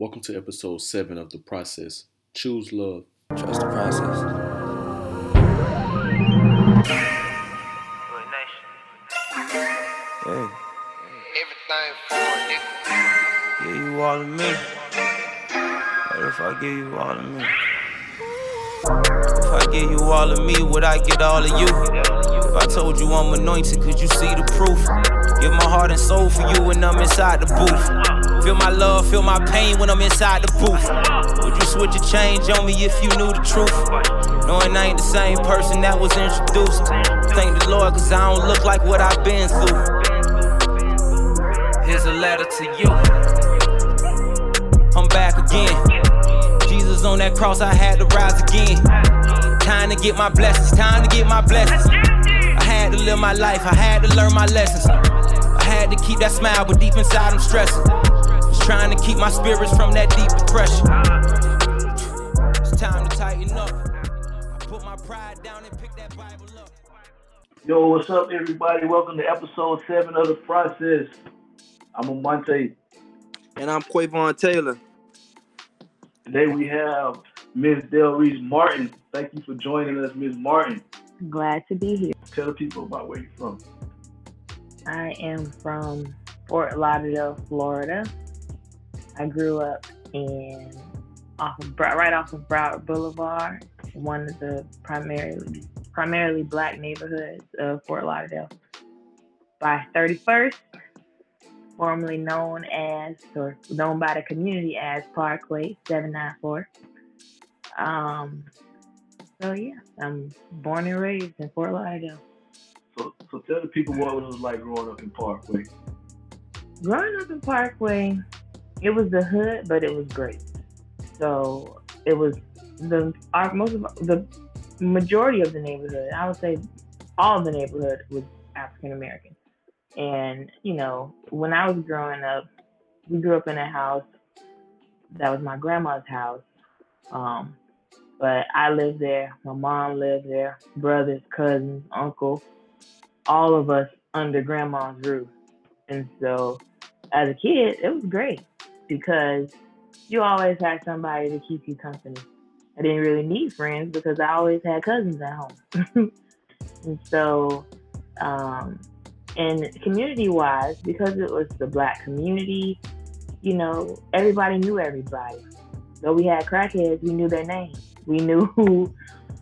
Welcome to episode 7 of The Process. Choose love. Trust the process. Hey. Everything for a nigga. Give you all of me. What if I give you all of me? If I give you all of me, would I get all of you? If I told you I'm anointed, could you see the proof? Give my heart and soul for you when I'm inside the booth. Feel my love, feel my pain when I'm inside the booth. Would you switch a change on me if you knew the truth? Knowing I ain't the same person that was introduced. Thank the Lord, cause I don't look like what I've been through. Here's a letter to you. I'm back again. Jesus on that cross, I had to rise again. Time to get my blessings, time to get my blessings. I had to live my life, I had to learn my lessons. I had to keep that smile, but deep inside I'm stressing. Just trying to keep my spirits from that deep depression. It's time to tighten up. I put my pride down and pick that Bible up. Yo, what's up, everybody? Welcome to episode seven of the process. I'm Amonte. And I'm Quavon Taylor. Today we have Ms. Del Reese Martin. Thank you for joining us, Ms. Martin. Glad to be here. Tell the people about where you're from. I am from Fort Lauderdale, Florida. I grew up in off of right off of Broward Boulevard, one of the primarily primarily black neighborhoods of Fort Lauderdale. By 31st, formerly known as or known by the community as Parkway 794. Um, so yeah, I'm born and raised in Fort Lauderdale. So, so tell the people what it was like growing up in Parkway. growing up in Parkway, it was the hood, but it was great. So it was the our, most of the majority of the neighborhood. I would say all of the neighborhood was African American. And you know, when I was growing up, we grew up in a house that was my grandma's house. Um, but I lived there. My mom lived there. Brothers, cousins, uncle, all of us under grandma's roof. And so as a kid, it was great because you always had somebody to keep you company. I didn't really need friends because I always had cousins at home. and so, um, and community wise, because it was the black community, you know, everybody knew everybody. Though we had crackheads, we knew their names. We knew who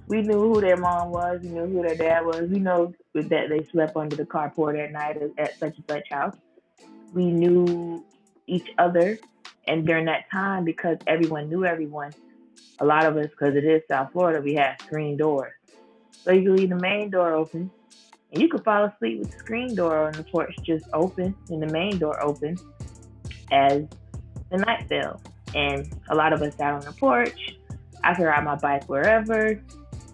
we knew who their mom was, we knew who their dad was. We know that they slept under the carport at night at- at such and such house we knew each other. And during that time, because everyone knew everyone, a lot of us, because it is South Florida, we had screen doors. So you could leave the main door open, and you could fall asleep with the screen door on the porch just open and the main door open as the night fell. And a lot of us sat on the porch. I could ride my bike wherever,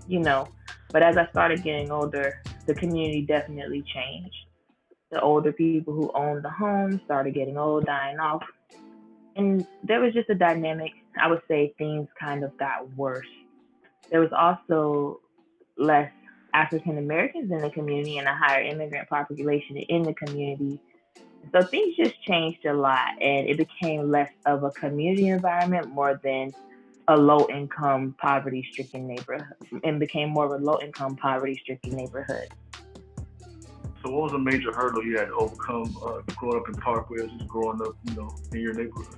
you know. But as I started getting older, the community definitely changed the older people who owned the home started getting old, dying off. And there was just a dynamic. I would say things kind of got worse. There was also less African Americans in the community and a higher immigrant population in the community. So things just changed a lot and it became less of a community environment more than a low income, poverty stricken neighborhood and became more of a low income, poverty stricken neighborhood. So what was a major hurdle you had to overcome uh, growing up in Parkway or just growing up, you know, in your neighborhood?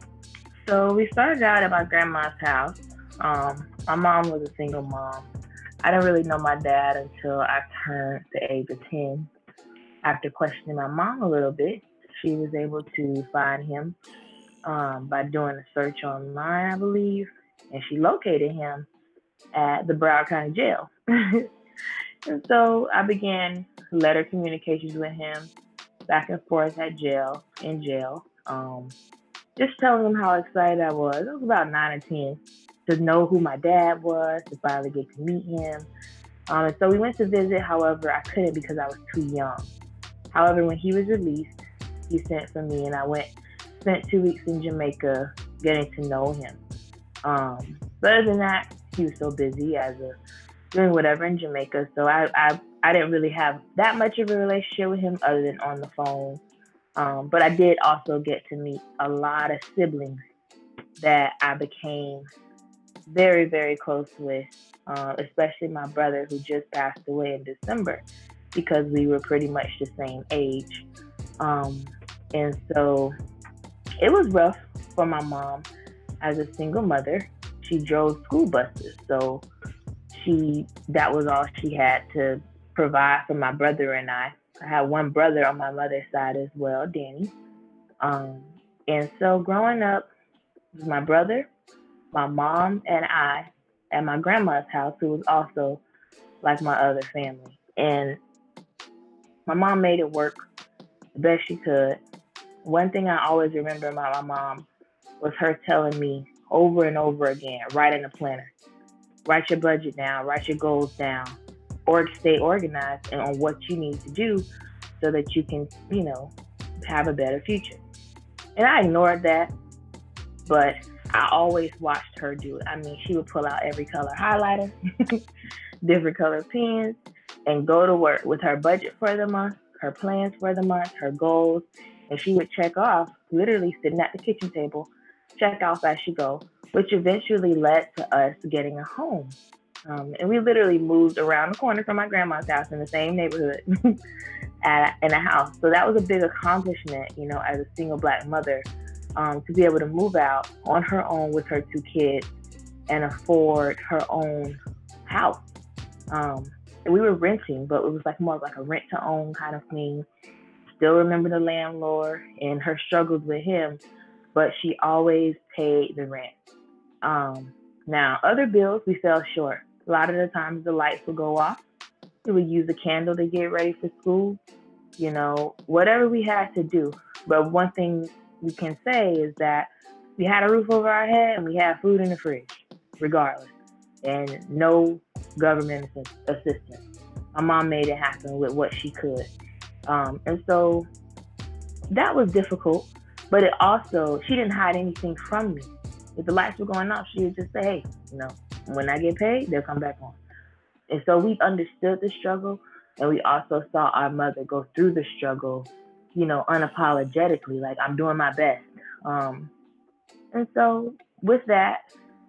So we started out at my grandma's house. Um, my mom was a single mom. I didn't really know my dad until I turned the age of 10. After questioning my mom a little bit, she was able to find him um, by doing a search online, I believe, and she located him at the Broward County Jail. and so I began letter communications with him back and forth at jail, in jail. Um, just telling him how excited I was. I was about nine or ten to know who my dad was, to finally get to meet him. Um, and so we went to visit. However, I couldn't because I was too young. However, when he was released, he sent for me, and I went spent two weeks in Jamaica getting to know him. Um, but other than that, he was so busy as a doing whatever in Jamaica. So I, I I didn't really have that much of a relationship with him other than on the phone. Um, but I did also get to meet a lot of siblings that I became very, very close with, uh, especially my brother who just passed away in December because we were pretty much the same age. Um, and so it was rough for my mom as a single mother. She drove school buses, so she that was all she had to provide for my brother and I. I had one brother on my mother's side as well, Danny. Um, and so growing up, my brother, my mom, and I at my grandma's house, who was also like my other family. And my mom made it work the best she could. One thing I always remember about my mom was her telling me over and over again, write in a planner, write your budget down, write your goals down, or stay organized and on what you need to do so that you can, you know, have a better future. And I ignored that, but I always watched her do it. I mean, she would pull out every color highlighter, different color pens, and go to work with her budget for the month, her plans for the month, her goals, and she would check off, literally sitting at the kitchen table, check off as she go, which eventually led to us getting a home. Um, and we literally moved around the corner from my grandma's house in the same neighborhood at, in a house. So that was a big accomplishment, you know, as a single black mother, um, to be able to move out on her own with her two kids and afford her own house. Um, we were renting, but it was like more like a rent to own kind of thing. Still remember the landlord and her struggles with him, but she always paid the rent. Um, now, other bills we fell short. A lot of the times the lights would go off. We would use a candle to get ready for school. You know, whatever we had to do. But one thing we can say is that we had a roof over our head and we had food in the fridge, regardless and no government assistance. My mom made it happen with what she could. Um, and so that was difficult, but it also, she didn't hide anything from me. If the lights were going off, she would just say, hey, you know, when I get paid, they'll come back on. And so we understood the struggle, and we also saw our mother go through the struggle, you know, unapologetically, like I'm doing my best. Um, and so with that,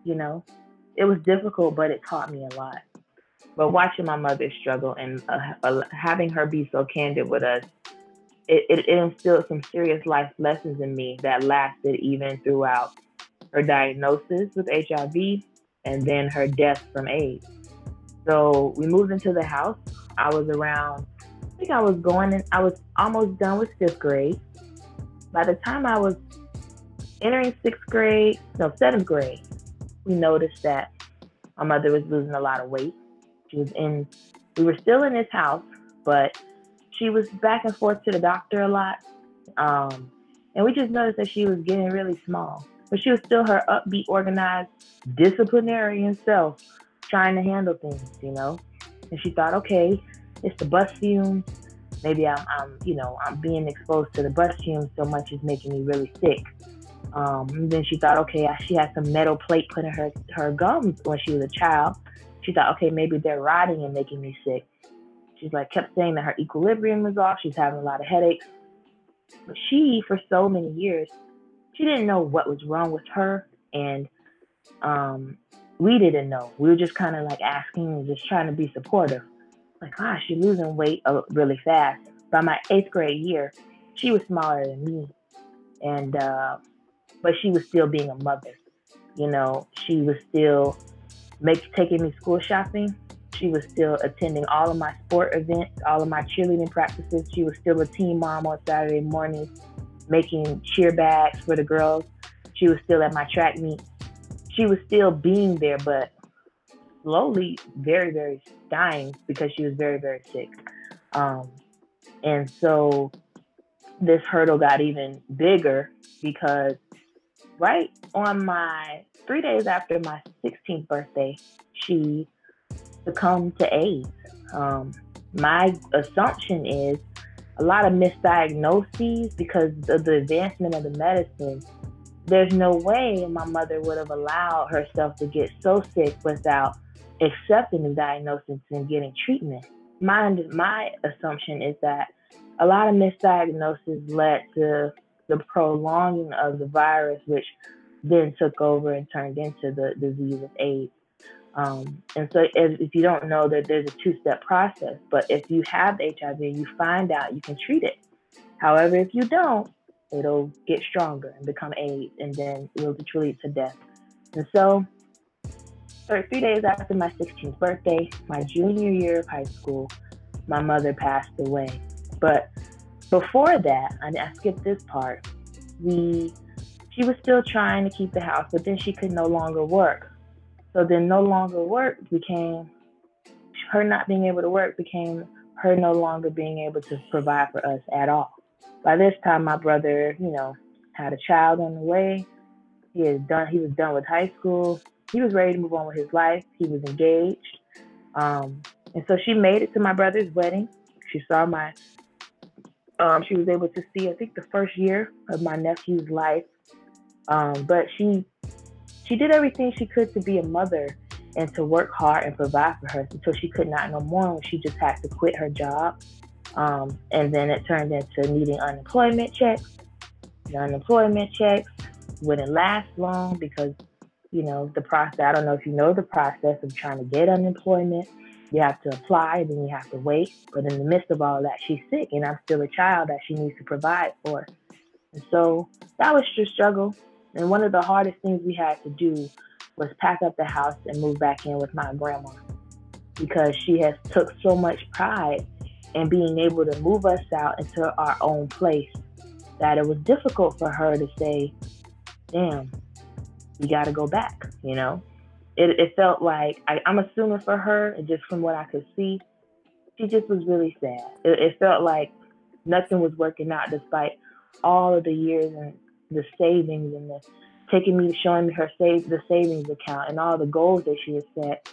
you know, it was difficult, but it taught me a lot. But watching my mother struggle and uh, uh, having her be so candid with us, it, it, it instilled some serious life lessons in me that lasted even throughout her diagnosis with HIV and then her death from AIDS. So we moved into the house. I was around, I think I was going in, I was almost done with fifth grade. By the time I was entering sixth grade, no, seventh grade, we noticed that my mother was losing a lot of weight. She was in, we were still in this house, but she was back and forth to the doctor a lot. Um, and we just noticed that she was getting really small. But she was still her upbeat, organized, disciplinarian self, trying to handle things, you know. And she thought, okay, it's the bus fumes. Maybe I'm, I'm, you know, I'm being exposed to the bus fumes so much is making me really sick. Um, then she thought, okay, she had some metal plate put in her her gums when she was a child. She thought, okay, maybe they're rotting and making me sick. She's like kept saying that her equilibrium was off. She's having a lot of headaches. But she, for so many years, she didn't know what was wrong with her, and um, we didn't know. We were just kind of like asking and just trying to be supportive. Like, gosh, she's losing weight uh, really fast. By my eighth grade year, she was smaller than me, and uh, but she was still being a mother. You know, she was still make, taking me school shopping. She was still attending all of my sport events, all of my cheerleading practices. She was still a team mom on Saturday mornings, making cheer bags for the girls. She was still at my track meet. She was still being there, but slowly, very, very dying because she was very, very sick. Um, and so this hurdle got even bigger because right on my three days after my 16th birthday, she succumbed to AIDS. Um, my assumption is a lot of misdiagnoses because of the advancement of the medicine. There's no way my mother would have allowed herself to get so sick without accepting the diagnosis and getting treatment. My my assumption is that a lot of misdiagnoses led to the prolonging of the virus, which then took over and turned into the disease of AIDS. Um, and so, if, if, you don't know that there's a two step process, but if you have HIV, and you find out you can treat it. However, if you don't, it'll get stronger and become AIDS, and then it'll lead to death. And so, three days after my 16th birthday, my junior year of high school, my mother passed away. But before that, and I skipped this part. We, she was still trying to keep the house, but then she could no longer work. So then, no longer work became her not being able to work became her no longer being able to provide for us at all. By this time, my brother, you know, had a child on the way. He had done. He was done with high school. He was ready to move on with his life. He was engaged. Um, and so she made it to my brother's wedding. She saw my, um, she was able to see, I think, the first year of my nephew's life. Um, but she, she did everything she could to be a mother and to work hard and provide for her until she could not no more. And she just had to quit her job. Um, and then it turned into needing unemployment checks. The unemployment checks wouldn't last long because, you know, the process, I don't know if you know the process of trying to get unemployment you have to apply, then you have to wait. But in the midst of all that, she's sick, and I'm still a child that she needs to provide for. And so that was just struggle. And one of the hardest things we had to do was pack up the house and move back in with my grandma because she has took so much pride in being able to move us out into our own place that it was difficult for her to say, damn, you got to go back, you know? it, it felt like I, am assuming for her, just from what I could see, she just was really sad. It, it felt like nothing was working out despite all of the years and the savings and the taking me, showing me her save the savings account and all the goals that she had set.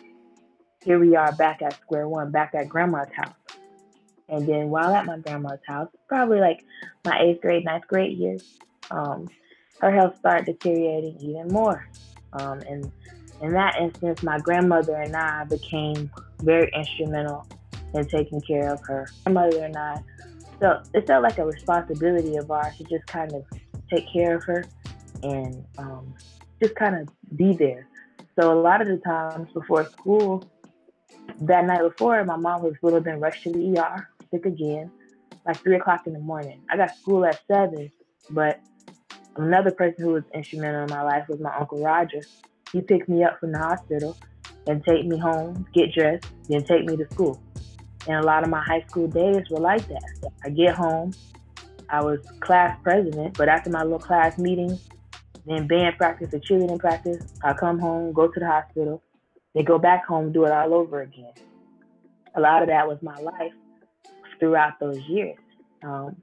Here we are back at square one, back at grandma's house. And then while at my grandma's house, probably like my eighth grade, ninth grade years, um, her health started deteriorating even more. Um, and in that instance, my grandmother and I became very instrumental in taking care of her. My mother and I felt it felt like a responsibility of ours to just kind of take care of her and um, just kind of be there. So a lot of the times before school, that night before, my mom was would have been rushed to the ER, sick again, like three o'clock in the morning. I got school at seven, but another person who was instrumental in my life was my uncle Roger. He picked me up from the hospital and take me home, get dressed, then take me to school. And a lot of my high school days were like that. I get home, I was class president, but after my little class meeting, then band practice or cheerleading practice, I come home, go to the hospital, then go back home, do it all over again. A lot of that was my life throughout those years. Um,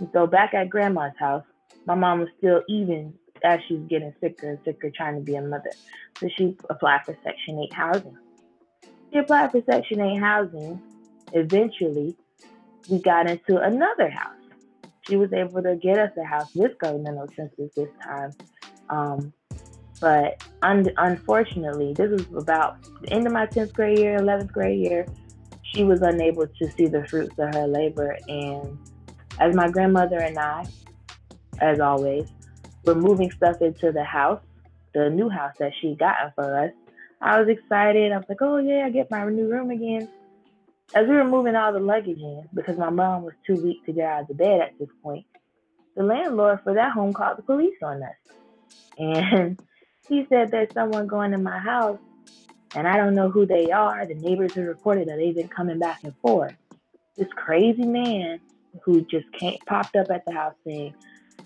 and so back at grandma's house, my mom was still even as she's getting sicker and sicker trying to be a mother. So she applied for Section 8 housing. She applied for Section 8 housing. Eventually, we got into another house. She was able to get us a house with governmental assistance this time. Um, but un- unfortunately, this was about the end of my 10th grade year, 11th grade year. She was unable to see the fruits of her labor. And as my grandmother and I, as always, we're moving stuff into the house, the new house that she got for us. I was excited. I was like, oh yeah, I get my new room again. As we were moving all the luggage in, because my mom was too weak to get out of bed at this point, the landlord for that home called the police on us. And he said there's someone going in my house and I don't know who they are. The neighbors have reported that they've been coming back and forth. This crazy man who just came, popped up at the house saying,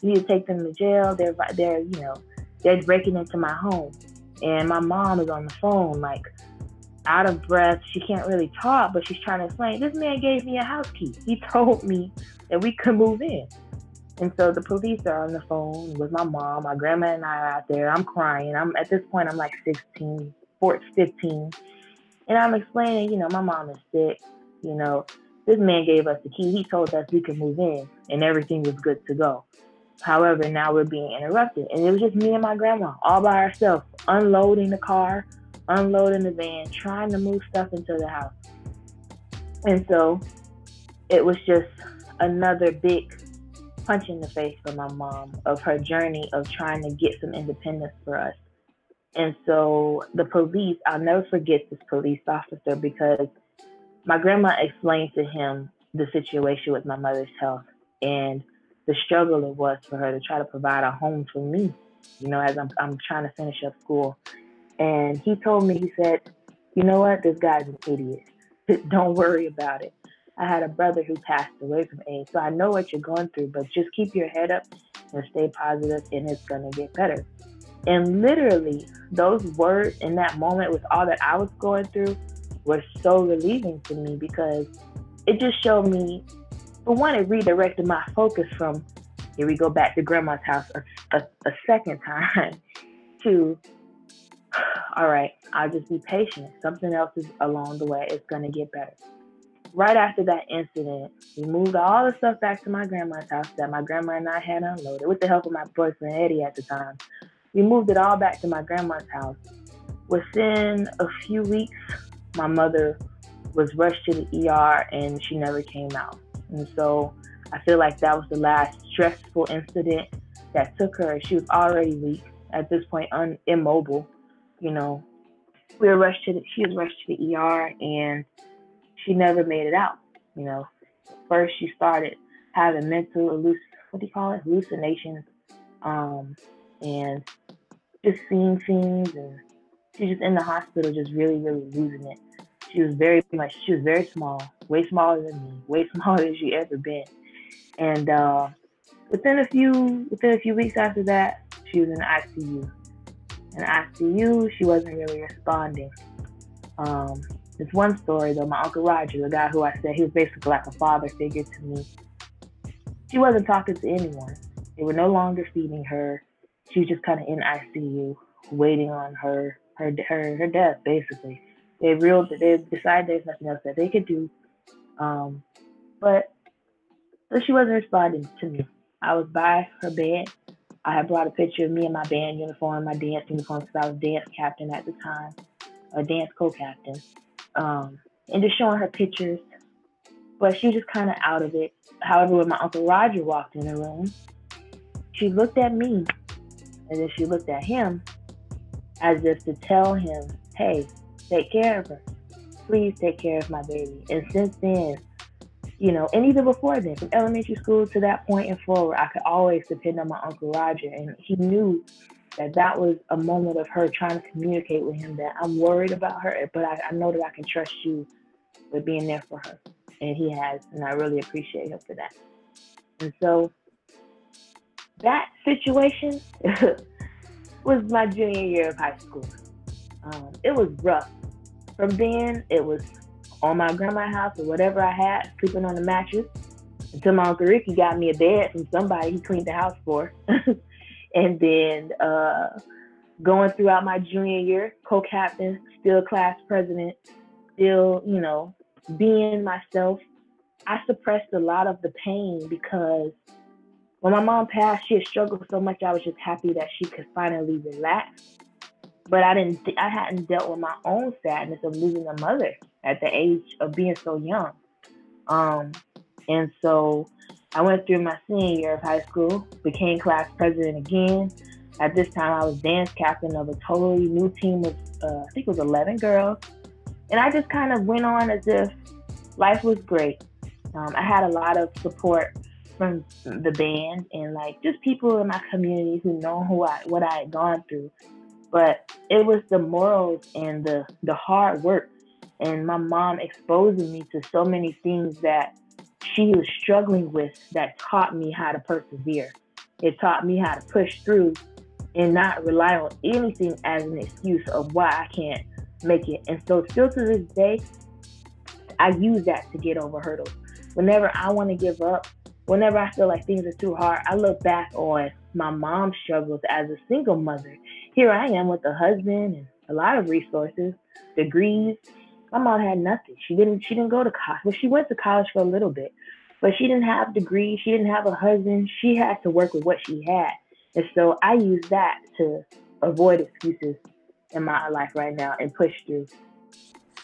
you need to take them to jail. They're they're you know they're breaking into my home, and my mom is on the phone like out of breath. She can't really talk, but she's trying to explain. This man gave me a house key. He told me that we could move in. And so the police are on the phone with my mom. My grandma and I are out there. I'm crying. I'm at this point I'm like 16, 14, 15. And I'm explaining, you know, my mom is sick. You know, this man gave us the key. He told us we could move in and everything was good to go. However, now we're being interrupted. And it was just me and my grandma all by ourselves, unloading the car, unloading the van, trying to move stuff into the house. And so it was just another big punch in the face for my mom of her journey of trying to get some independence for us. And so the police, I'll never forget this police officer because my grandma explained to him the situation with my mother's health and the struggle it was for her to try to provide a home for me, you know, as I'm, I'm trying to finish up school. And he told me, he said, you know what, this guy's an idiot. Don't worry about it. I had a brother who passed away from AIDS, so I know what you're going through, but just keep your head up and stay positive, and it's going to get better. And literally, those words in that moment with all that I was going through were so relieving to me because it just showed me, for one, it redirected my focus from here we go back to grandma's house a, a, a second time to all right, I'll just be patient. Something else is along the way. It's going to get better. Right after that incident, we moved all the stuff back to my grandma's house that my grandma and I had unloaded with the help of my boyfriend Eddie at the time. We moved it all back to my grandma's house. Within a few weeks, my mother was rushed to the ER and she never came out. And so I feel like that was the last stressful incident that took her. She was already weak at this point, un- immobile you know, we were rushed to the, she was rushed to the ER and she never made it out. You know, first she started having mental halluc- what do you call it hallucinations, um, and just seeing things, and she was just in the hospital, just really, really losing it. She was very much, she was very small, way smaller than me, way smaller than she ever been, and uh, within a few within a few weeks after that, she was in ICU in ICU, she wasn't really responding. Um, there's one story though, my Uncle Roger, the guy who I said he was basically like a father figure to me. She wasn't talking to anyone. They were no longer feeding her. She was just kind of in ICU, waiting on her her her her death. Basically, they real they decided there's nothing else that they could do. Um, but so she wasn't responding to me. I was by her bed I had brought a picture of me in my band uniform, my dance uniform, because I was dance captain at the time, a dance co-captain, um, and just showing her pictures. But she was just kind of out of it. However, when my uncle Roger walked in the room, she looked at me, and then she looked at him, as if to tell him, "Hey, take care of her. Please take care of my baby." And since then, you know, and even before then, from elementary school to that point and forward, I could always depend on my Uncle Roger. And he knew that that was a moment of her trying to communicate with him that I'm worried about her, but I, I know that I can trust you with being there for her. And he has, and I really appreciate him for that. And so that situation was my junior year of high school. Um, it was rough. From then, it was on my grandma's house or whatever I had, sleeping on the mattress until my Uncle Ricky got me a bed from somebody he cleaned the house for. and then uh, going throughout my junior year, co-captain, still class president, still, you know, being myself. I suppressed a lot of the pain because when my mom passed, she had struggled so much. I was just happy that she could finally relax. But I didn't. I hadn't dealt with my own sadness of losing a mother at the age of being so young. Um, and so I went through my senior year of high school, became class president again. At this time, I was dance captain of a totally new team of, uh, I think it was 11 girls. And I just kind of went on as if life was great. Um, I had a lot of support from the band and like just people in my community who know who I what I had gone through. But it was the morals and the the hard work and my mom exposing me to so many things that she was struggling with that taught me how to persevere. It taught me how to push through and not rely on anything as an excuse of why I can't make it. And so, still to this day, I use that to get over hurdles. Whenever I want to give up, whenever I feel like things are too hard, I look back on my mom's struggles as a single mother. Here I am with a husband and a lot of resources, degrees, my mom had nothing. She didn't she didn't go to college. Well, she went to college for a little bit, but she didn't have degrees. She didn't have a husband. She had to work with what she had, and so I use that to avoid excuses in my life right now and push through.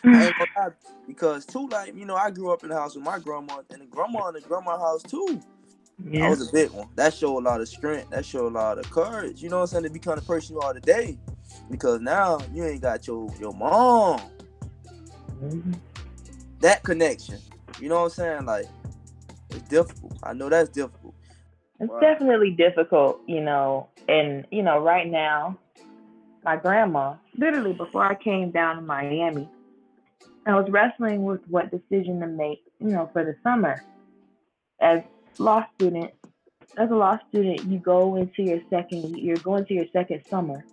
I ain't gonna lie, because too, like you know, I grew up in the house with my grandma, and the grandma in the grandma house too. That was a big one. That showed a lot of strength. That showed a lot of courage. You know what I'm saying? To become the person you are today. Because now you ain't got your your mom. Mhm. That connection. You know what I'm saying? Like it's difficult. I know that's difficult. It's Wow. definitely difficult, you know. And you know, right now, my grandma, literally before I came down to Miami, I was wrestling with what decision to make, you know, for the summer. As law student, as a law student, you go into your second, you're going to your second summer,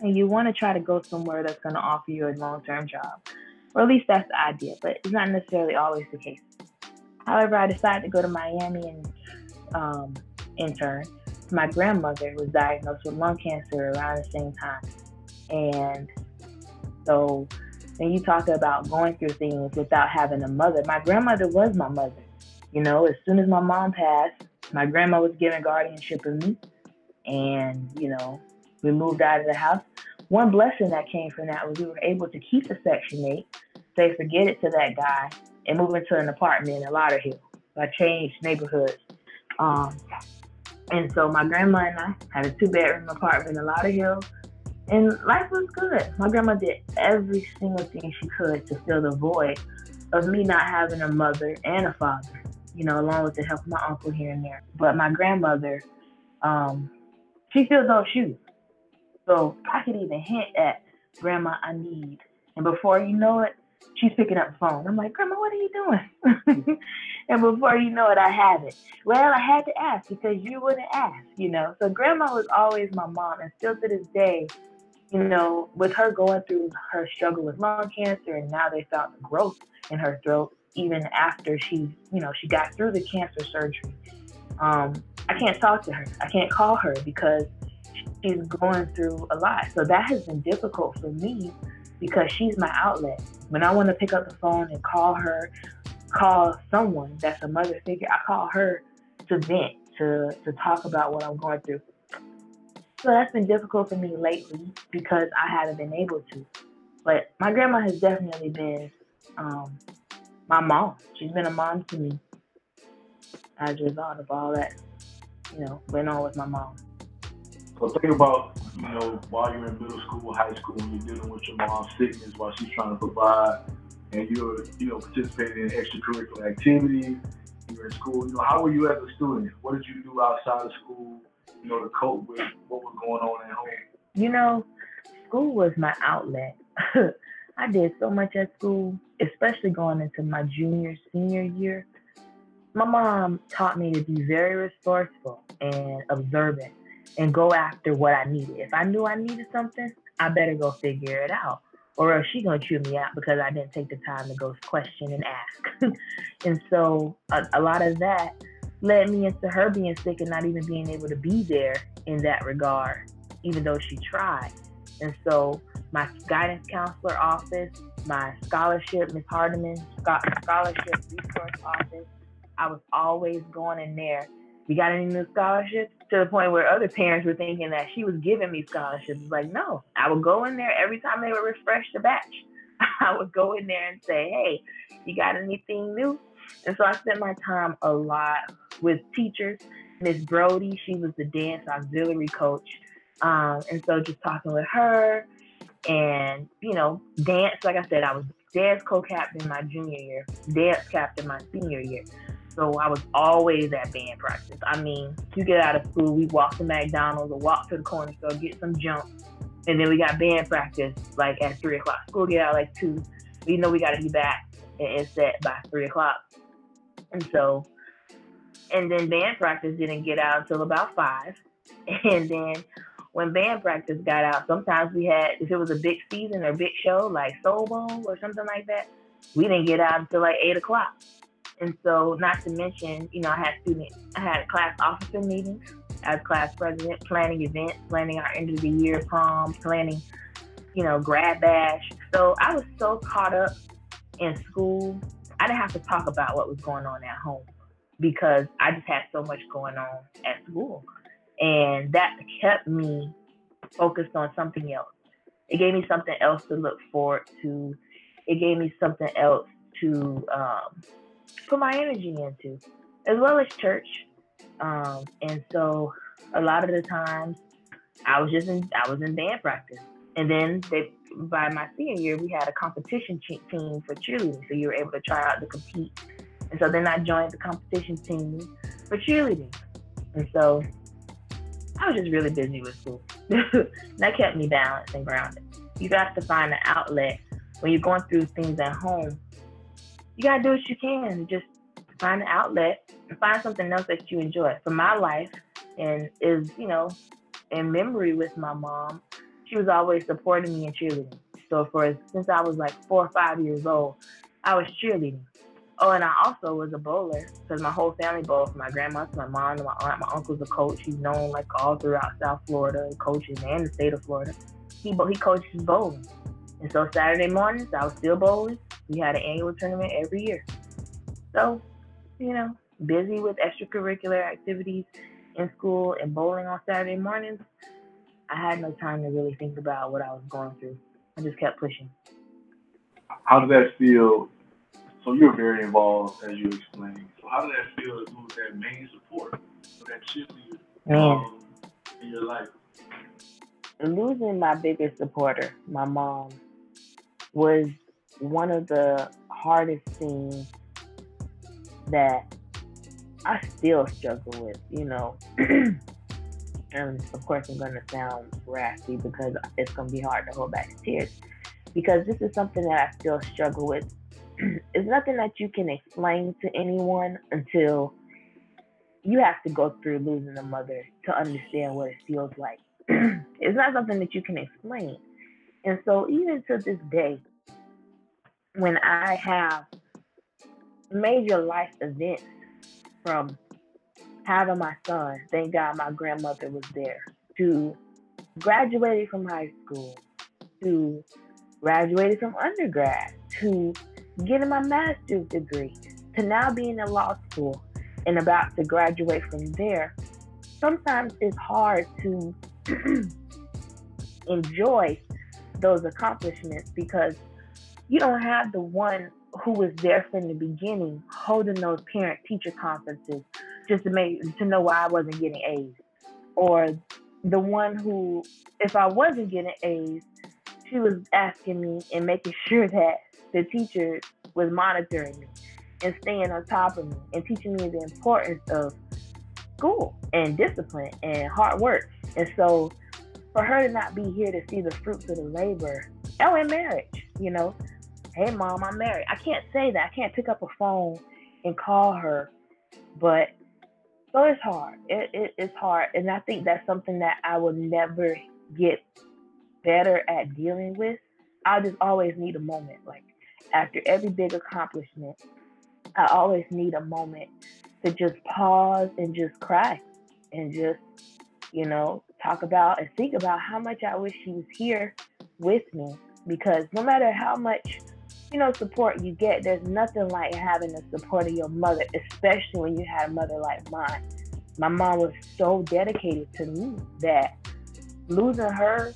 and you want to try to go somewhere that's going to offer you a long-term job, or at least that's the idea. But it's not necessarily always the case. However, I decided to go to Miami and um, intern. My grandmother was diagnosed with lung cancer around the same time, and so when you talk about going through things without having a mother, my grandmother was my mother. You know, as soon as my mom passed, my grandma was given guardianship of me, and you know, we moved out of the house. One blessing that came from that was we were able to keep the Section 8, say forget it to that guy, and move into an apartment in Lauderhill. I changed neighborhoods. Um, and so my grandma and I had a two bedroom apartment in Lauderhill, and life was good. My grandma did every single thing she could to fill the void of me not having a mother and a father, you know, along with the help of my uncle here and there. But my grandmother, um, she fills those shoes. So I could even hint at, Grandma, I need. And before you know it, she's picking up the phone. I'm like, Grandma, what are you doing? and before you know it, I have it. Well, I had to ask because you wouldn't ask, you know. So grandma was always my mom, and still to this day, you know, with her going through her struggle with lung cancer, and now they found the growth in her throat, even after she, you know, she got through the cancer surgery. Um, I can't talk to her. I can't call her because she's going through a lot. So that has been difficult for me because she's my outlet. When I want to pick up the phone and call her, call someone that's a mother figure, I call her to vent, to to talk about what I'm going through. So that's been difficult for me lately because I haven't been able to. But my grandma has definitely been um, my mom. She's been a mom to me as a result of all that, you know, went on with my mom. So think about, you know, while you're in middle school, high school, and you're dealing with your mom's sickness while she's trying to provide, and you're, you know, participating in extracurricular activities. You're in school. You know, how were you as a student? What did you do outside of school? You know, to cope with what was going on at home. You know, school was my outlet. I did so much at school, especially going into my junior, senior year. My mom taught me to be very resourceful and observant and go after what I needed. If I knew I needed something, I better go figure it out. Or else she gonna chew me out because I didn't take the time to go question and ask. and so a, a lot of that led me into her being sick and not even being able to be there in that regard, even though she tried. And so my guidance counselor office, my scholarship, Ms. Hardiman scholarship resource office, I was always going in there. You got any new scholarships? To the point where other parents were thinking that she was giving me scholarships. Like, no, I would go in there every time they would refresh the batch. I would go in there and say, hey, you got anything new? And so I spent my time a lot with teachers. Miss Brody, she was the dance auxiliary coach. Um, and so just talking with her and, you know, dance, like I said, I was dance co-captain my junior year, dance captain my senior year. So I was always at band practice. I mean, you get out of school, we walk to McDonald's or walk to the corner store, get some jump. And then we got band practice like at three o'clock. School get out like two. We know we gotta be back and set by three o'clock. And so and then band practice didn't get out until about five. And then when band practice got out, sometimes we had if it was a big season or big show like Soul Bowl or something like that, we didn't get out until like eight o'clock. And so, not to mention, you know, I had student, I had class officer meetings as class president, planning events, planning our end of the year prom, planning, you know, grad bash. So I was so caught up in school, I didn't have to talk about what was going on at home because I just had so much going on at school. And that kept me focused on something else. It gave me something else to look forward to. It gave me something else to um, put my energy into, as well as church. Um, and so a lot of the times I was just in I was in band practice. And then they by my senior year we had a competition team for cheerleading. So you were able to try out to compete. And so then I joined the competition team for cheerleading. And so I was just really busy with school. that kept me balanced and grounded. You have to find an outlet when you're going through things at home. You gotta do what you can. Just find an outlet and find something else that you enjoy. For my life, and is you know, in memory with my mom, she was always supporting me in cheerleading. So for since I was like four or five years old, I was cheerleading. Oh, and I also was a bowler because my whole family bowled. My grandma, my mom, my aunt, my uncle's a coach. He's known like all throughout South Florida, coaches and the state of Florida. He he coaches bowling, and so Saturday mornings I was still bowling. We had an annual tournament every year. So, you know, busy with extracurricular activities in school and bowling on Saturday mornings. I had no time to really think about what I was going through. I just kept pushing. How did that feel so you're very involved, as you explained. So how did that feel to lose that main support for that cheerleader um, in your life? Losing my biggest supporter, my mom, was one of the hardest things that I still struggle with, you know. and of course, I'm going to sound raspy because it's going to be hard to hold back tears because this is something that I still struggle with it's nothing that you can explain to anyone until you have to go through losing a mother to understand what it feels like. it's not something that you can explain. And so, even to this day, when I have major life events from having my son, thank God my grandmother was there, to graduating from high school, to graduating from undergrad, to getting my master's degree, to now being in law school and about to graduate from there, sometimes it's hard to enjoy those accomplishments because you don't have the one who was there from the beginning holding those parent teacher conferences just to make to know why I wasn't getting A's. Or the one who if I wasn't getting A's she was asking me and making sure that the teacher was monitoring me and staying on top of me and teaching me the importance of school and discipline and hard work. And so for her to not be here to see the fruits of the labor, oh, and marriage, you know, hey, mom, I'm married. I can't say that. I can't pick up a phone and call her, but so it's hard. It, it, it's hard. And I think that's something that I will never get better at dealing with. I just always need a moment. Like, after every big accomplishment, I always need a moment to just pause and just cry and just, you know, talk about and think about how much I wish she was here with me. Because no matter how much, you know, support you get, there's nothing like having the support of your mother, especially when you had a mother like mine. My mom was so dedicated to me that losing her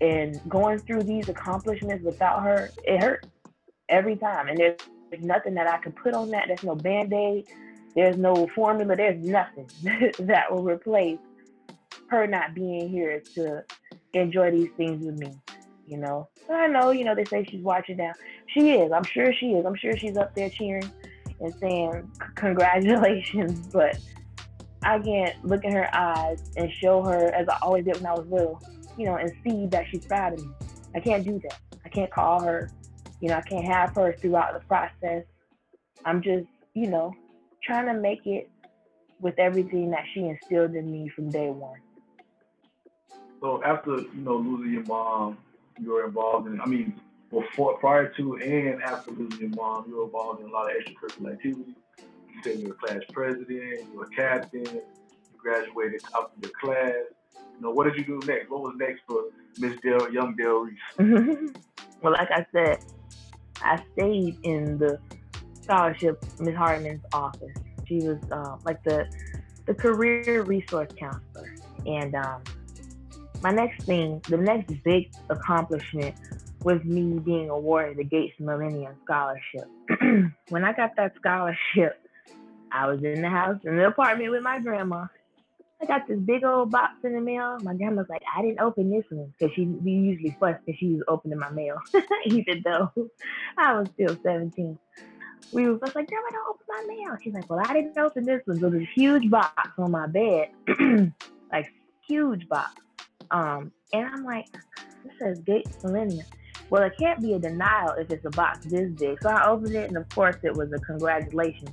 and going through these accomplishments without her, it hurt every time. And there's, there's nothing that I can put on that. There's no band aid. There's no formula. There's nothing that will replace her not being here to enjoy these things with me. You know, I know, you know, they say she's watching now. She is. I'm sure she is. I'm sure she's up there cheering and saying congratulations. But I can't look in her eyes and show her, as I always did when I was little, you know, and see that she's proud of me. I can't do that. I can't call her you know, I can't have her throughout the process. I'm just, you know, trying to make it with everything that she instilled in me from day one. So after, you know, losing your mom, you were involved in, I mean, before, prior to and after losing your mom, you were involved in a lot of extracurricular activities. You said you were class president, you were captain, you graduated top of your class. You know, what did you do next? What was next for Miss Del, young Del Reese? well, like I said, I stayed in the scholarship Ms. Hartman's office. She was uh, like the the career resource counselor. And um, my next thing, the next big accomplishment was me being awarded the Gates Millennium Scholarship. when I got that scholarship, I was in the house in the apartment with my grandma. I got this big old box in the mail. My grandma's like, I didn't open this one because she we usually fuss because she was opening my mail, even though I was still 17. We were just like, Grandma, don't open my mail. She's like, Well, I didn't open this one. So a huge box on my bed, like huge box. Um, and I'm like, this says Gates Millennium. Well, it can't be a denial if it's a box this big. So I opened it, and of course, it was a congratulations.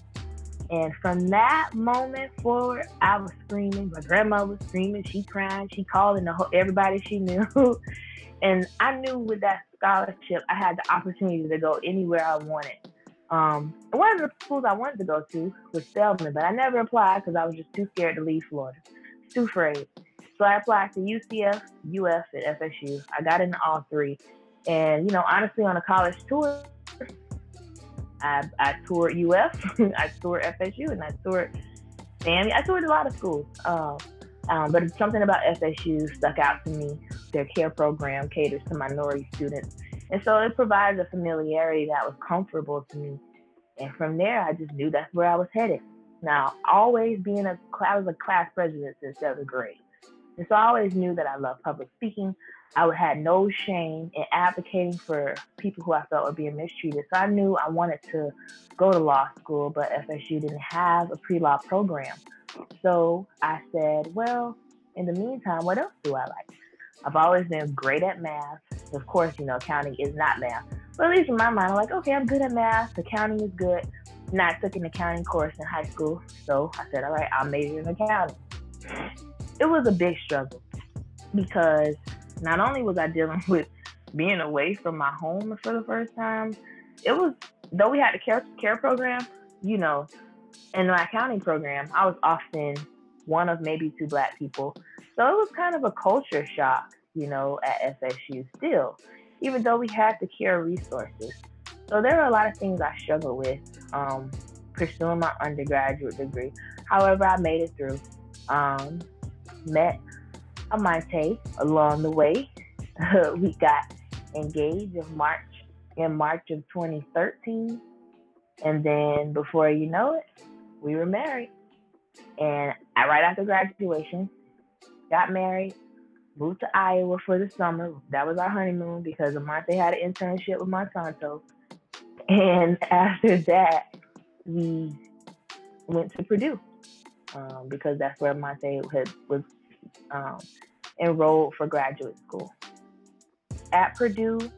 And from that moment forward, I was screaming. My grandma was screaming. She crying. She calling the whole, everybody she knew. and I knew with that scholarship, I had the opportunity to go anywhere I wanted. Um, one of the schools I wanted to go to was Spelman, but I never applied because I was just too scared to leave Florida, too afraid. So I applied to UCF, UF, and FSU. I got into all three. And, you know, honestly, on a college tour, I, I toured UF, I toured FSU, and I toured FAMU. I toured a lot of schools. Uh, um, but something about FSU stuck out to me. Their care program caters to minority students. And so it provides a familiarity that was comfortable to me. And from there, I just knew that's where I was headed. Now, always being a, I was a class president since seventh grade. And so I always knew that I loved public speaking. I had no shame in advocating for people who I felt were being mistreated. So I knew I wanted to go to law school, but FSU didn't have a pre-law program. So I said, well, in the meantime, what else do I like? I've always been great at math. Of course, you know, accounting is not math. But at least in my mind, I'm like, okay, I'm good at math. The accounting is good. And I took an accounting course in high school. So I said, all right, I'll major in accounting. It was a big struggle because not only was I dealing with being away from my home for the first time, it was though we had a care care program, you know, in my accounting program, I was often one of maybe two black people. So it was kind of a culture shock, you know, at FSU still, even though we had the care resources. So there are a lot of things I struggled with um, pursuing my undergraduate degree. However, I made it through. Um, met Amante along the way. we got engaged in March in March of 2013, and then before you know it, we were married. And I, right after graduation, got married, moved to Iowa for the summer. That was our honeymoon because Amante had an internship with Monsanto. And after that, we went to Purdue um, because that's where Monte had was um, enrolled for graduate school. At Purdue,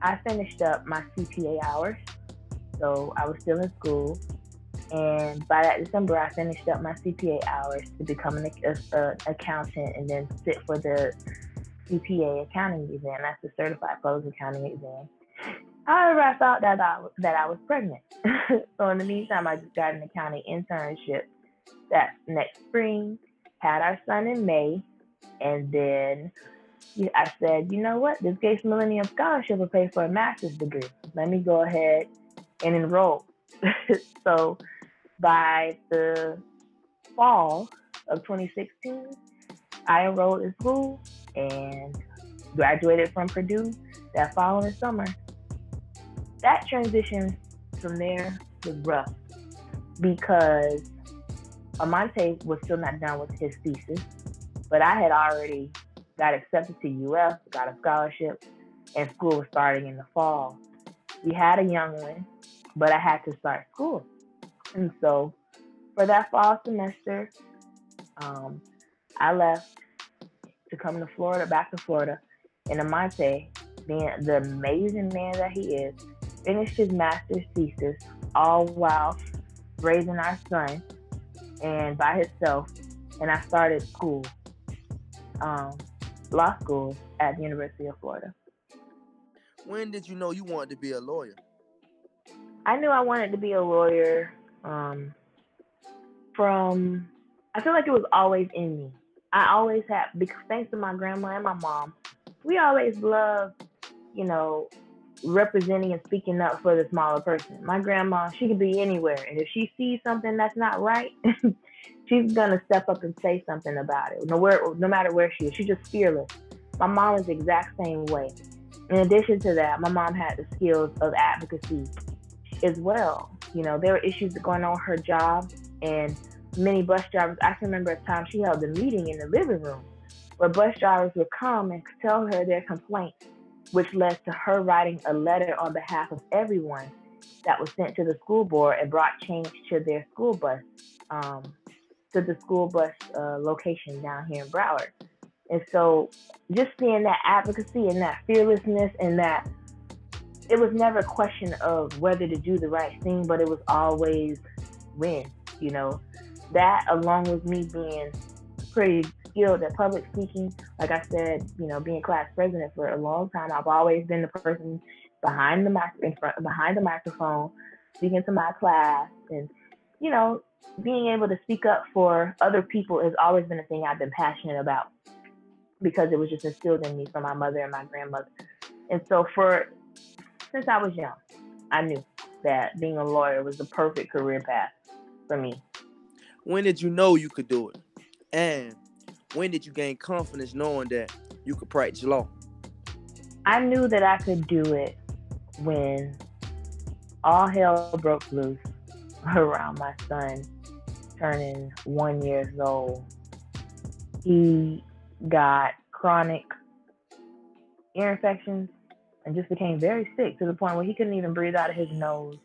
I finished up my CPA hours, so I was still in school. And by that December, I finished up my CPA hours to become an uh, accountant and then sit for the CPA accounting exam. That's the Certified Public Accounting exam. However, I thought that I, that I was pregnant. so in the meantime, I just got an accounting internship that next spring, had our son in May, and then I said, you know what? This Gates Millennium Scholarship will pay for a master's degree. Let me go ahead and enroll. so by the fall of 2016, I enrolled in school and graduated from Purdue that following summer. That transition from there was rough because Amante was still not done with his thesis, but I had already got accepted to UF, got a scholarship, and school was starting in the fall. We had a young one, but I had to start school. And so for that fall semester, um, I left to come to Florida, back to Florida, and Amante, being the amazing man that he is, finished his master's thesis all while raising our son and by himself. And I started school, um, law school at the University of Florida. When did you know you wanted to be a lawyer? I knew I wanted to be a lawyer um, from, I feel like it was always in me. I always had, because thanks to my grandma and my mom, we always loved, you know, representing and speaking up for the smaller person. My grandma, she could be anywhere, and if she sees something that's not right, she's gonna step up and say something about it. No, where, no matter where she is, she's just fearless. My mom is the exact same way. In addition to that, my mom had the skills of advocacy as well. You know, there were issues going on her job, and many bus drivers. I can remember a time she held a meeting in the living room where bus drivers would come and tell her their complaints, which led to her writing a letter on behalf of everyone that was sent to the school board and brought change to their school bus, um, to the school bus uh, location down here in Broward. And so just seeing that advocacy and that fearlessness and that it was never a question of whether to do the right thing, but it was always when, you know. That along with me being pretty skilled at public speaking, like I said, you know, being class president for a long time, I've always been the person behind the mic in front behind the microphone, speaking to my class and you know, being able to speak up for other people has always been a thing I've been passionate about because it was just instilled in me from my mother and my grandmother. And so for since I was young, I knew that being a lawyer was the perfect career path for me. When did you know you could do it? And when did you gain confidence knowing that you could practice law? I knew that I could do it when all hell broke loose around my son turning one years old. He got chronic ear infections and just became very sick to the point where he couldn't even breathe out of his nose.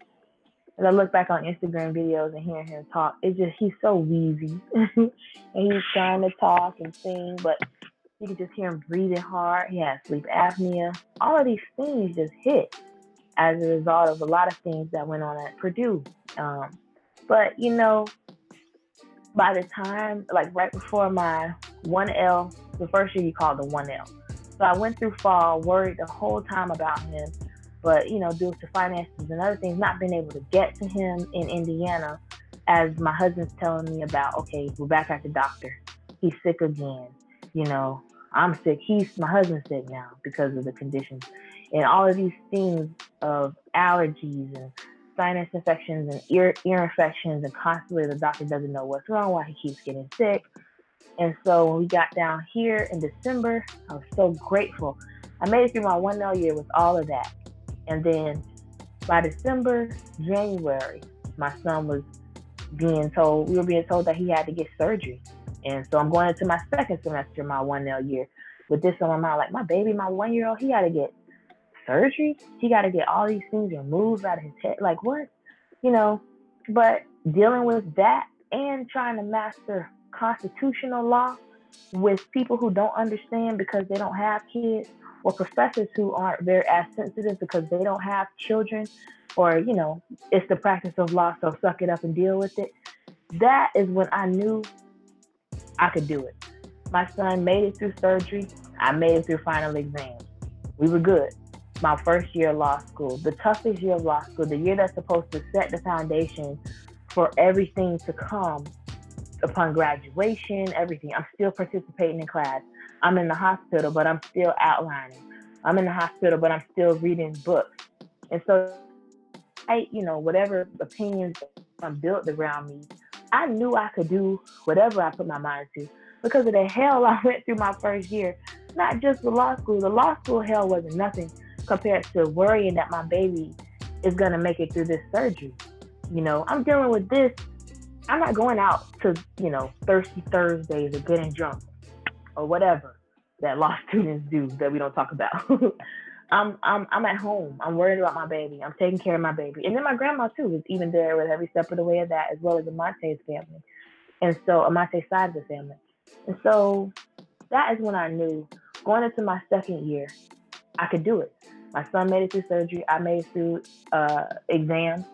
As I look back on Instagram videos and hearing him talk, it's just he's so wheezy. and he's trying to talk and sing, but you can just hear him breathing hard. He has sleep apnea. All of these things just hit as a result of a lot of things that went on at Purdue. Um, but you know, by the time, like right before my 1L, the first year you called the 1L. So I went through fall, worried the whole time about him, but you know, due to finances and other things, not being able to get to him in Indiana, as my husband's telling me about, okay, we're back at the doctor. He's sick again. You know, I'm sick. He's my husband's sick now because of the conditions. And all of these things of allergies and sinus infections and ear ear infections and constantly the doctor doesn't know what's wrong, why he keeps getting sick. And so when we got down here in December, I was so grateful. I made it through my 1L year with all of that. And then by December, January, my son was being told, we were being told that he had to get surgery. And so I'm going into my second semester, my 1L year, with this on my mind. Like, my baby, my one year old, he got to get surgery. He got to get all these things removed out of his head. Like, what? You know, but dealing with that and trying to master constitutional law with people who don't understand because they don't have kids or professors who aren't very as sensitive because they don't have children or you know it's the practice of law so suck it up and deal with it. That is when i knew i could do it. My son made it through surgery. I made it through final exams. We were good. My first year of law school the toughest year of law school the year that's supposed to set the foundation for everything to come upon graduation, everything. I'm still participating in class. I'm in the hospital, but I'm still outlining. I'm in the hospital, but I'm still reading books. And so, I, you know, whatever opinions I'm built around me, I knew I could do whatever I put my mind to because of the hell I went through my first year. Not just the law school. The law school hell wasn't nothing compared to worrying that my baby is gonna make it through this surgery. You know, I'm dealing with this I'm not going out to, you know, thirsty Thursdays or getting drunk or whatever that law students do that we don't talk about. I'm I'm I'm at home. I'm worried about my baby. I'm taking care of my baby. And then my grandma too is even there with every step of the way of that, as well as Amonte's family. And so Amonte's side of the family. And so that is when I knew going into my second year, I could do it. My son made it through surgery. I made it through uh, exams,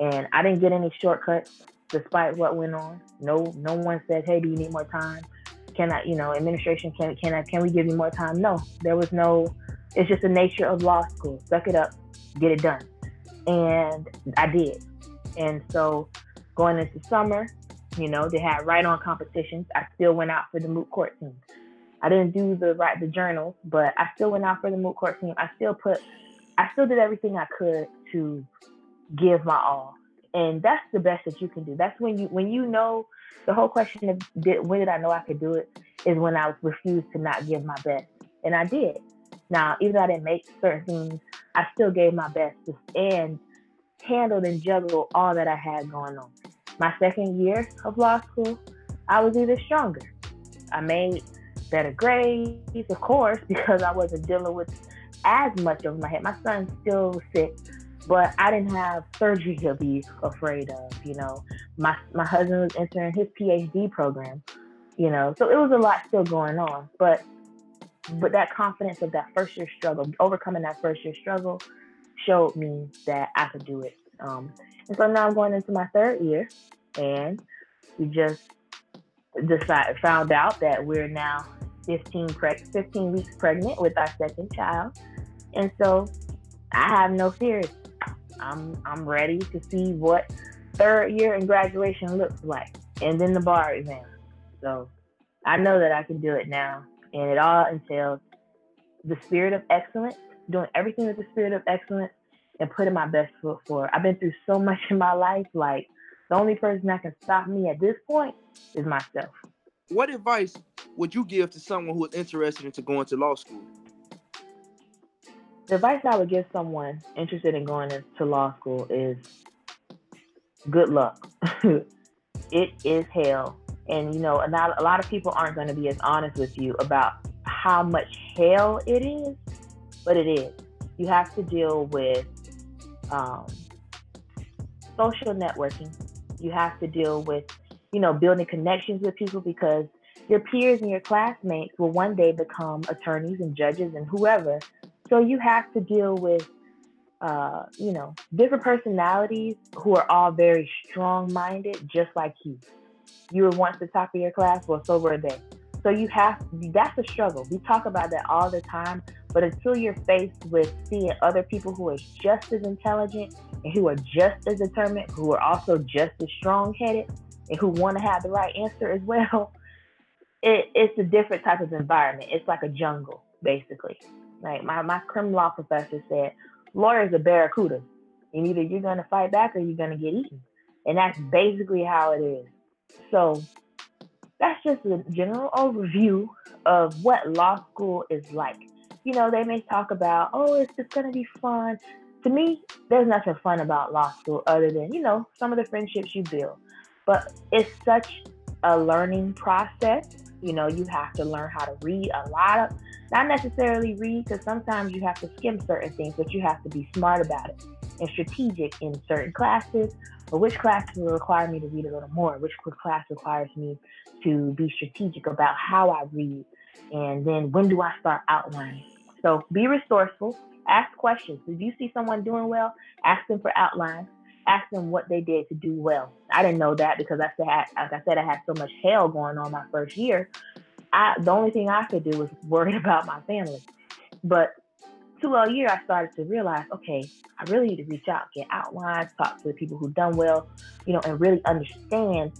and I didn't get any shortcuts despite what went on. No, no one said, "Hey, do you need more time? Can I, you know, administration can can I can we give you more time?" No, there was no. It's just the nature of law school. Suck it up, get it done, and I did. And so, going into summer, you know, they had write-on competitions. I still went out for the moot court team. I didn't do the write the journals, but I still went out for the moot court team. I still put, I still did everything I could to give my all and that's the best that you can do. That's when you when you know the whole question of did, when did I know I could do it is when I refused to not give my best, and I did. Now, even though I didn't make certain things, I still gave my best, and handled and juggled all that I had going on. My second year of law school, I was even stronger. I made better grades, of course, because I wasn't dealing with as much over my head. My son's still sick, but I didn't have surgery to be afraid of. You know, my my husband was entering his PhD program. You know, so it was a lot still going on, but but that confidence of that first year struggle, overcoming that first year struggle, showed me that I could do it. Um, and so now I'm going into my third year, and we just decided found out that we're now 15 preg- 15 weeks pregnant with our second child, and so I have no fears. I'm I'm ready to see what third year and graduation looks like, and then the bar exam. So I know that I can do it now, and it all entails the spirit of excellence, doing everything with the spirit of excellence, and putting my best foot forward. I've been through so much in my life. Like the only person that can stop me at this point is myself. What advice would you give to someone who is interested into going to law school? The advice I would give someone interested in going into law school is good luck. it is hell. And you know, a lot, a lot of people aren't going to be as honest with you about how much hell it is, but it is. You have to deal with um, social networking. You have to deal with, you know, building connections with people because your peers and your classmates will one day become attorneys and judges and whoever. So you have to deal with, uh, you know, different personalities who are all very strong-minded, just like you. You were once the top of your class, well, so were they. So you have that's a struggle. We talk about that all the time, but until you're faced with seeing other people who are just as intelligent and who are just as determined, who are also just as strong-headed, and who want to have the right answer as well, it, it's a different type of environment. It's like a jungle, basically. Like my, my criminal law professor said, lawyers are barracudas. And either you're gonna fight back or you're gonna get eaten. And that's basically how it is. So that's just a general overview of what law school is like. You know, they may talk about, oh, it's just gonna be fun. To me, there's nothing fun about law school other than, you know, some of the friendships you build. But it's such a learning process. You know, you have to learn how to read a lot of, not necessarily read, because sometimes you have to skim certain things, but you have to be smart about it and strategic in certain classes. Or which classes will require me to read a little more? Which class requires me to be strategic about how I read? And then when do I start outlining? So be resourceful, ask questions. If you see someone doing well, ask them for outlines ask them what they did to do well. I didn't know that because I said, like I said, I had so much hell going on my first year. I the only thing I could do was worry about my family. But 2L year, I started to realize, okay, I really need to reach out, get outlines, talk to the people who've done well, you know, and really understand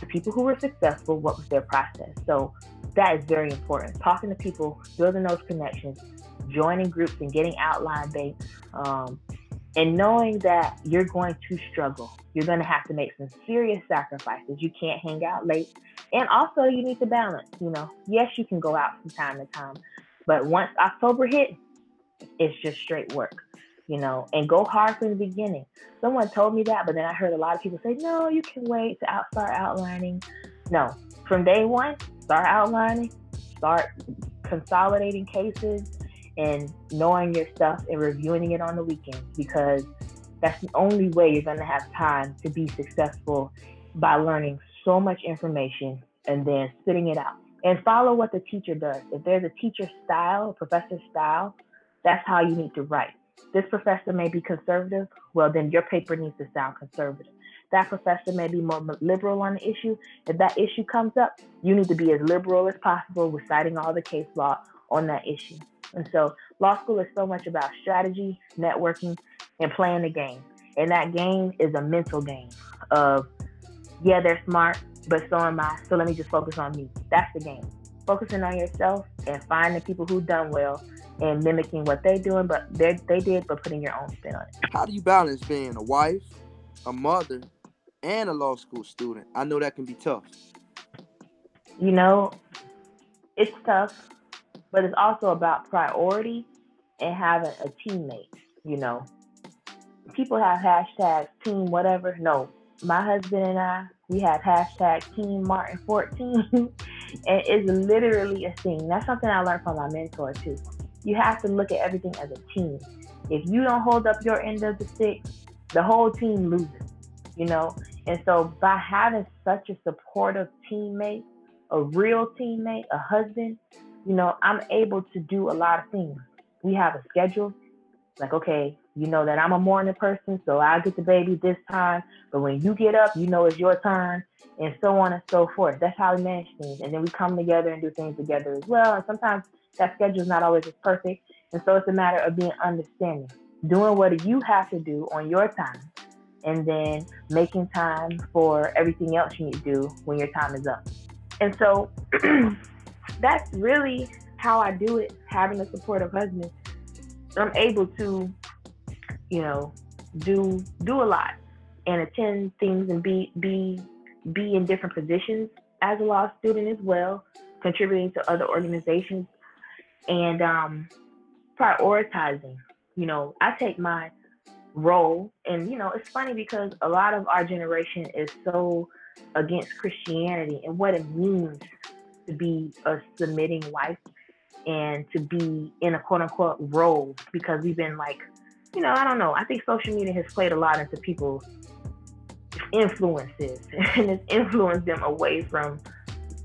the people who were successful, what was their process. So that is very important. Talking to people, building those connections, joining groups and getting outline based um, and knowing that you're going to struggle. You're going to have to make some serious sacrifices. You can't hang out late. And also, you need to balance. You know, yes, you can go out from time to time, but once October hit, it's just straight work, you know, and go hard from the beginning. Someone told me that, but then I heard a lot of people say, no, you can wait to out- start outlining. No, from day one, start outlining, start consolidating cases, and knowing your stuff and reviewing it on the weekends because that's the only way you're going to have time to be successful by learning so much information and then spitting it out. And follow what the teacher does. If there's a teacher style, a professor style, that's how you need to write. This professor may be conservative, well, then your paper needs to sound conservative. That professor may be more liberal on the issue. If that issue comes up, you need to be as liberal as possible with citing all the case law on that issue. And so law school is so much about strategy, networking, and playing the game. And that game is a mental game of, yeah, they're smart, but so am I. So let me just focus on me. That's the game. Focusing on yourself and finding people who done well and mimicking what they're doing, but they they did, but putting your own spin on it. How do you balance being a wife, a mother, and a law school student? I know that can be tough. You know, it's tough but it's also about priority and having a teammate, you know. people have hashtags team whatever. No, my husband and I, we have hashtag team Martin 14. and it's literally a thing. That's something I learned from my mentor too. You have to look at everything as a team. If you don't hold up your end of the stick, the whole team loses, you know? And so by having such a supportive teammate, a real teammate, a husband, you know, I'm able to do a lot of things. We have a schedule. Like, okay, you know that I'm a morning person, so I get the baby this time. But when you get up, you know it's your turn, and so on and so forth. That's how we manage things. And then we come together and do things together as well. And sometimes that schedule is not always as perfect. And so it's a matter of being understanding, doing what you have to do on your time, and then making time for everything else you need to do when your time is up. And so that's really how I do it, having a supportive husband. I'm able to you know, do do a lot and attend things and be be be in different positions as a law student as well, contributing to other organizations and um, prioritizing. You know, I take my role, and you know, it's funny because a lot of our generation is so against Christianity and what it means to be a submitting wife and to be in a quote unquote role because we've been like you know, I don't know. I think social media has played a lot into people's influences and it's influenced them away from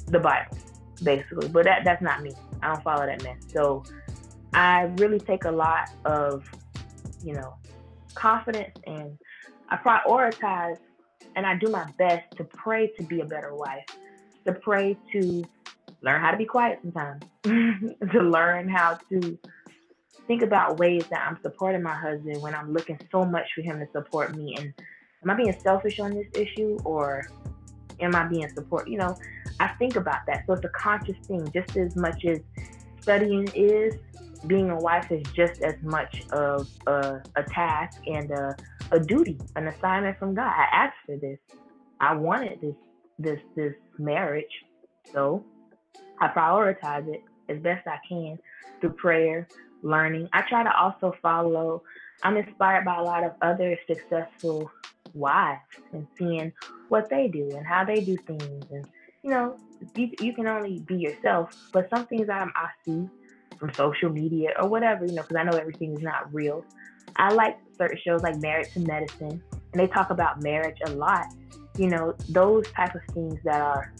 the Bible, basically. But that that's not me. I don't follow that mess. So I really take a lot of, you know, confidence and I prioritize and I do my best to pray to be a better wife, to pray to learn how to be quiet sometimes, to learn how to think about ways that I'm supporting my husband when I'm looking so much for him to support me. And am I being selfish on this issue or am I being support? You know, I think about that. So it's a conscious thing, just as much as studying is. Being a wife is just as much of a, a task and a, a duty, an assignment from God. I asked for this. I wanted this this this marriage, so I prioritize it as best I can through prayer, learning. I try to also follow, I'm inspired by a lot of other successful wives and seeing what they do and how they do things. And, you know, you, you can only be yourself, but some things I, I see from social media or whatever, you know, because I know everything is not real. I like certain shows like Married to Medicine, and they talk about marriage a lot. You know, those type of things that are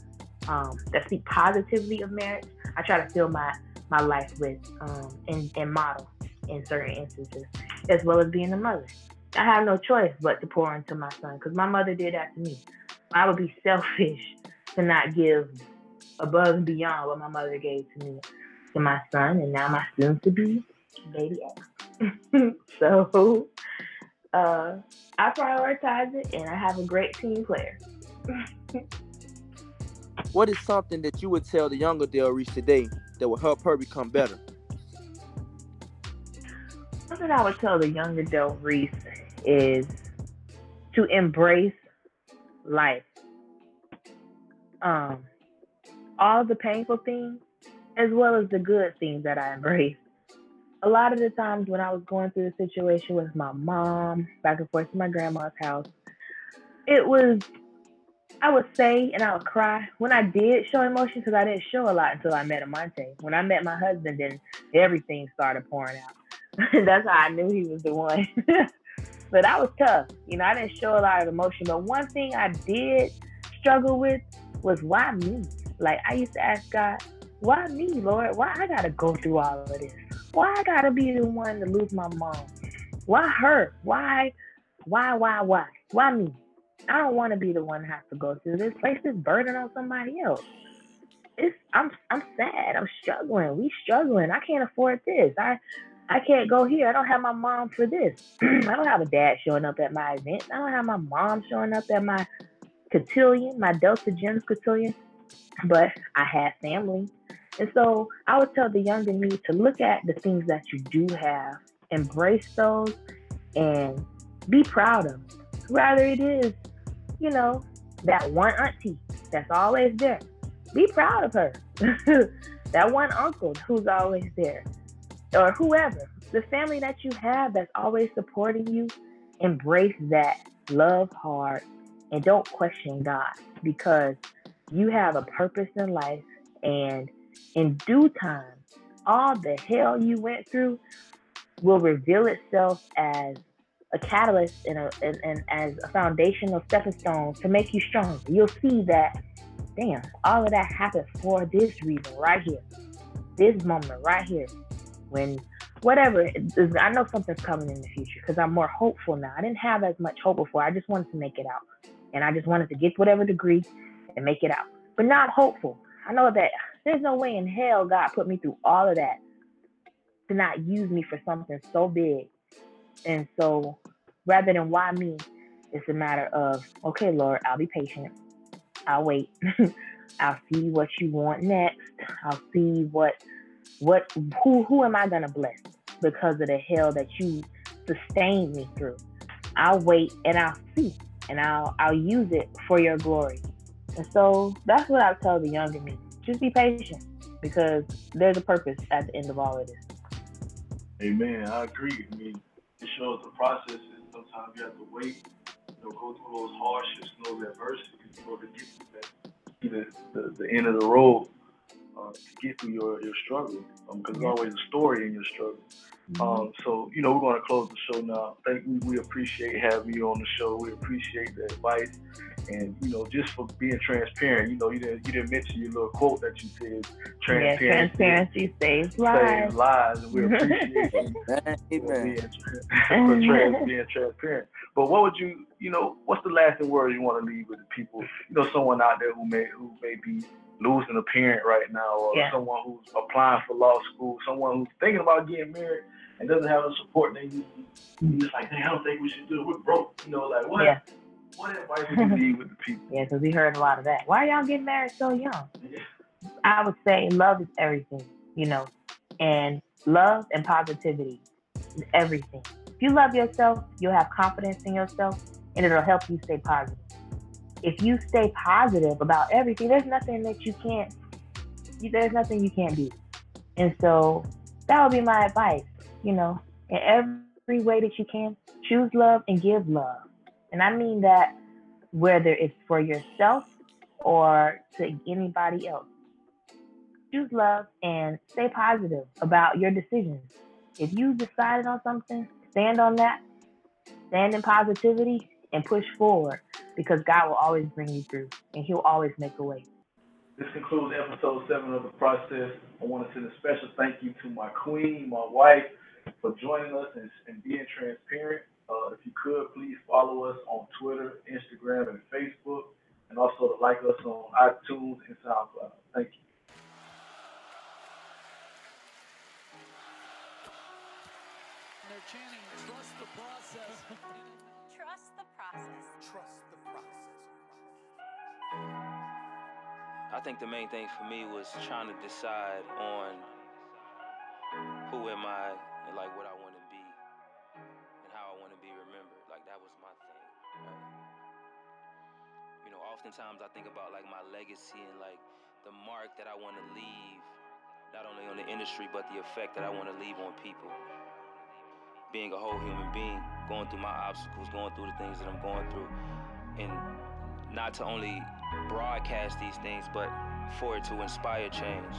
um, that speak positively of marriage. I try to fill my my life with um, and, and model in certain instances, as well as being a mother. I have no choice but to pour into my son because my mother did that to me. I would be selfish to not give above and beyond what my mother gave to me to my son and now my soon to be baby X. so uh, I prioritize it and I have a great team player. what is something that you would tell the younger Del today that will help her become better? Something I would tell the younger Del Reese is to embrace life. Um, all the painful things as well as the good things that I embrace. A lot of the times when I was going through the situation with my mom, back and forth to my grandma's house, it was I would say and I would cry when I did show emotion because I didn't show a lot until I met Amante. When I met my husband, then everything started pouring out. That's how I knew he was the one. but I was tough. You know, I didn't show a lot of emotion. But one thing I did struggle with was why me? Like I used to ask God, why me, Lord? Why I gotta go through all of this? Why I gotta be the one to lose my mom? Why her? Why? Why? Why? Why? Why me? I don't want to be the one have to go through this. Place this burden on somebody else. It's I'm I'm sad. I'm struggling. We struggling. I can't afford this. I I can't go here. I don't have my mom for this. I don't have a dad showing up at my event. I don't have my mom showing up at my cotillion, my Delta Gems cotillion. But I have family. And so I would tell the younger me to look at the things that you do have, embrace those, and be proud of. Rather it is you know, that one auntie that's always there. Be proud of her. that one uncle who's always there. Or whoever. The family that you have that's always supporting you embrace that, love hard, and don't question God because you have a purpose in life. And in due time, all the hell you went through will reveal itself as a catalyst and, a, and, and as a foundational stepping stone to make you stronger. You'll see that, damn, all of that happened for this reason right here, this moment right here. When whatever, I know something's coming in the future because I'm more hopeful now. I didn't have as much hope before. I just wanted to make it out. And I just wanted to get whatever degree and make it out. But now I'm hopeful. I know that there's no way in hell God put me through all of that to not use me for something so big. And so rather than why me, it's a matter of, okay, Lord, I'll be patient. I'll wait. I'll see what you want next. I'll see what what who who am I gonna bless because of the hell that you sustained me through. I'll wait and I'll see and I'll I'll use it for your glory. And so that's what I tell the younger me. Just be patient because there's a purpose at the end of all of this. Amen. I agree. I mean, it shows the process is sometimes you have to wait, you know, go through those hardships and those adversities in order to get to that, the, the, the end of the road uh, to get through your, your struggle. Because um, there's always a story in your struggle. Mm-hmm. Um, so, you know, we're going to close the show now. Thank we, we appreciate having you on the show. We appreciate the advice and you know just for being transparent. You know, you didn't you didn't mention your little quote that you said. Transparency, yeah, transparency saves lives. Saves lives, and we appreciate you being, being, being transparent. But what would you, you know, what's the lasting word you want to leave with the people? You know, someone out there who may who may be losing a parent right now, or yeah. someone who's applying for law school, someone who's thinking about getting married and doesn't have the support they need. It's like, hey, I don't think we should do it. We're broke. You know, like what? Yeah. What advice would you leave with the people? Yeah, because we heard a lot of that. Why are y'all getting married so young? Yeah. I would say love is everything, you know, and love and positivity is everything. If you love yourself, you'll have confidence in yourself, and it'll help you stay positive. If you stay positive about everything, there's nothing that you can't. There's nothing you can't do, and so that would be my advice. You know, in every way that you can, choose love and give love and I mean that whether it's for yourself or to anybody else. Choose love and stay positive about your decisions. If you decided on something, stand on that, stand in positivity, and push forward because God will always bring you through and He'll always make a way. This concludes episode seven of the process. I want to send a special thank you to my queen, my wife, for joining us and, and being transparent. Uh, if you could, please follow us on Twitter, Instagram, and Facebook, and also to like us on iTunes and SoundCloud. Thank you. They're chanting, trust the process. trust the process. Trust the process. I think the main thing for me was trying to decide on who am I and like what I want oftentimes I think about like my legacy and like the mark that I want to leave, not only on the industry, but the effect that I want to leave on people. Being a whole human being, going through my obstacles, going through the things that I'm going through, and not to only broadcast these things, but for it to inspire change.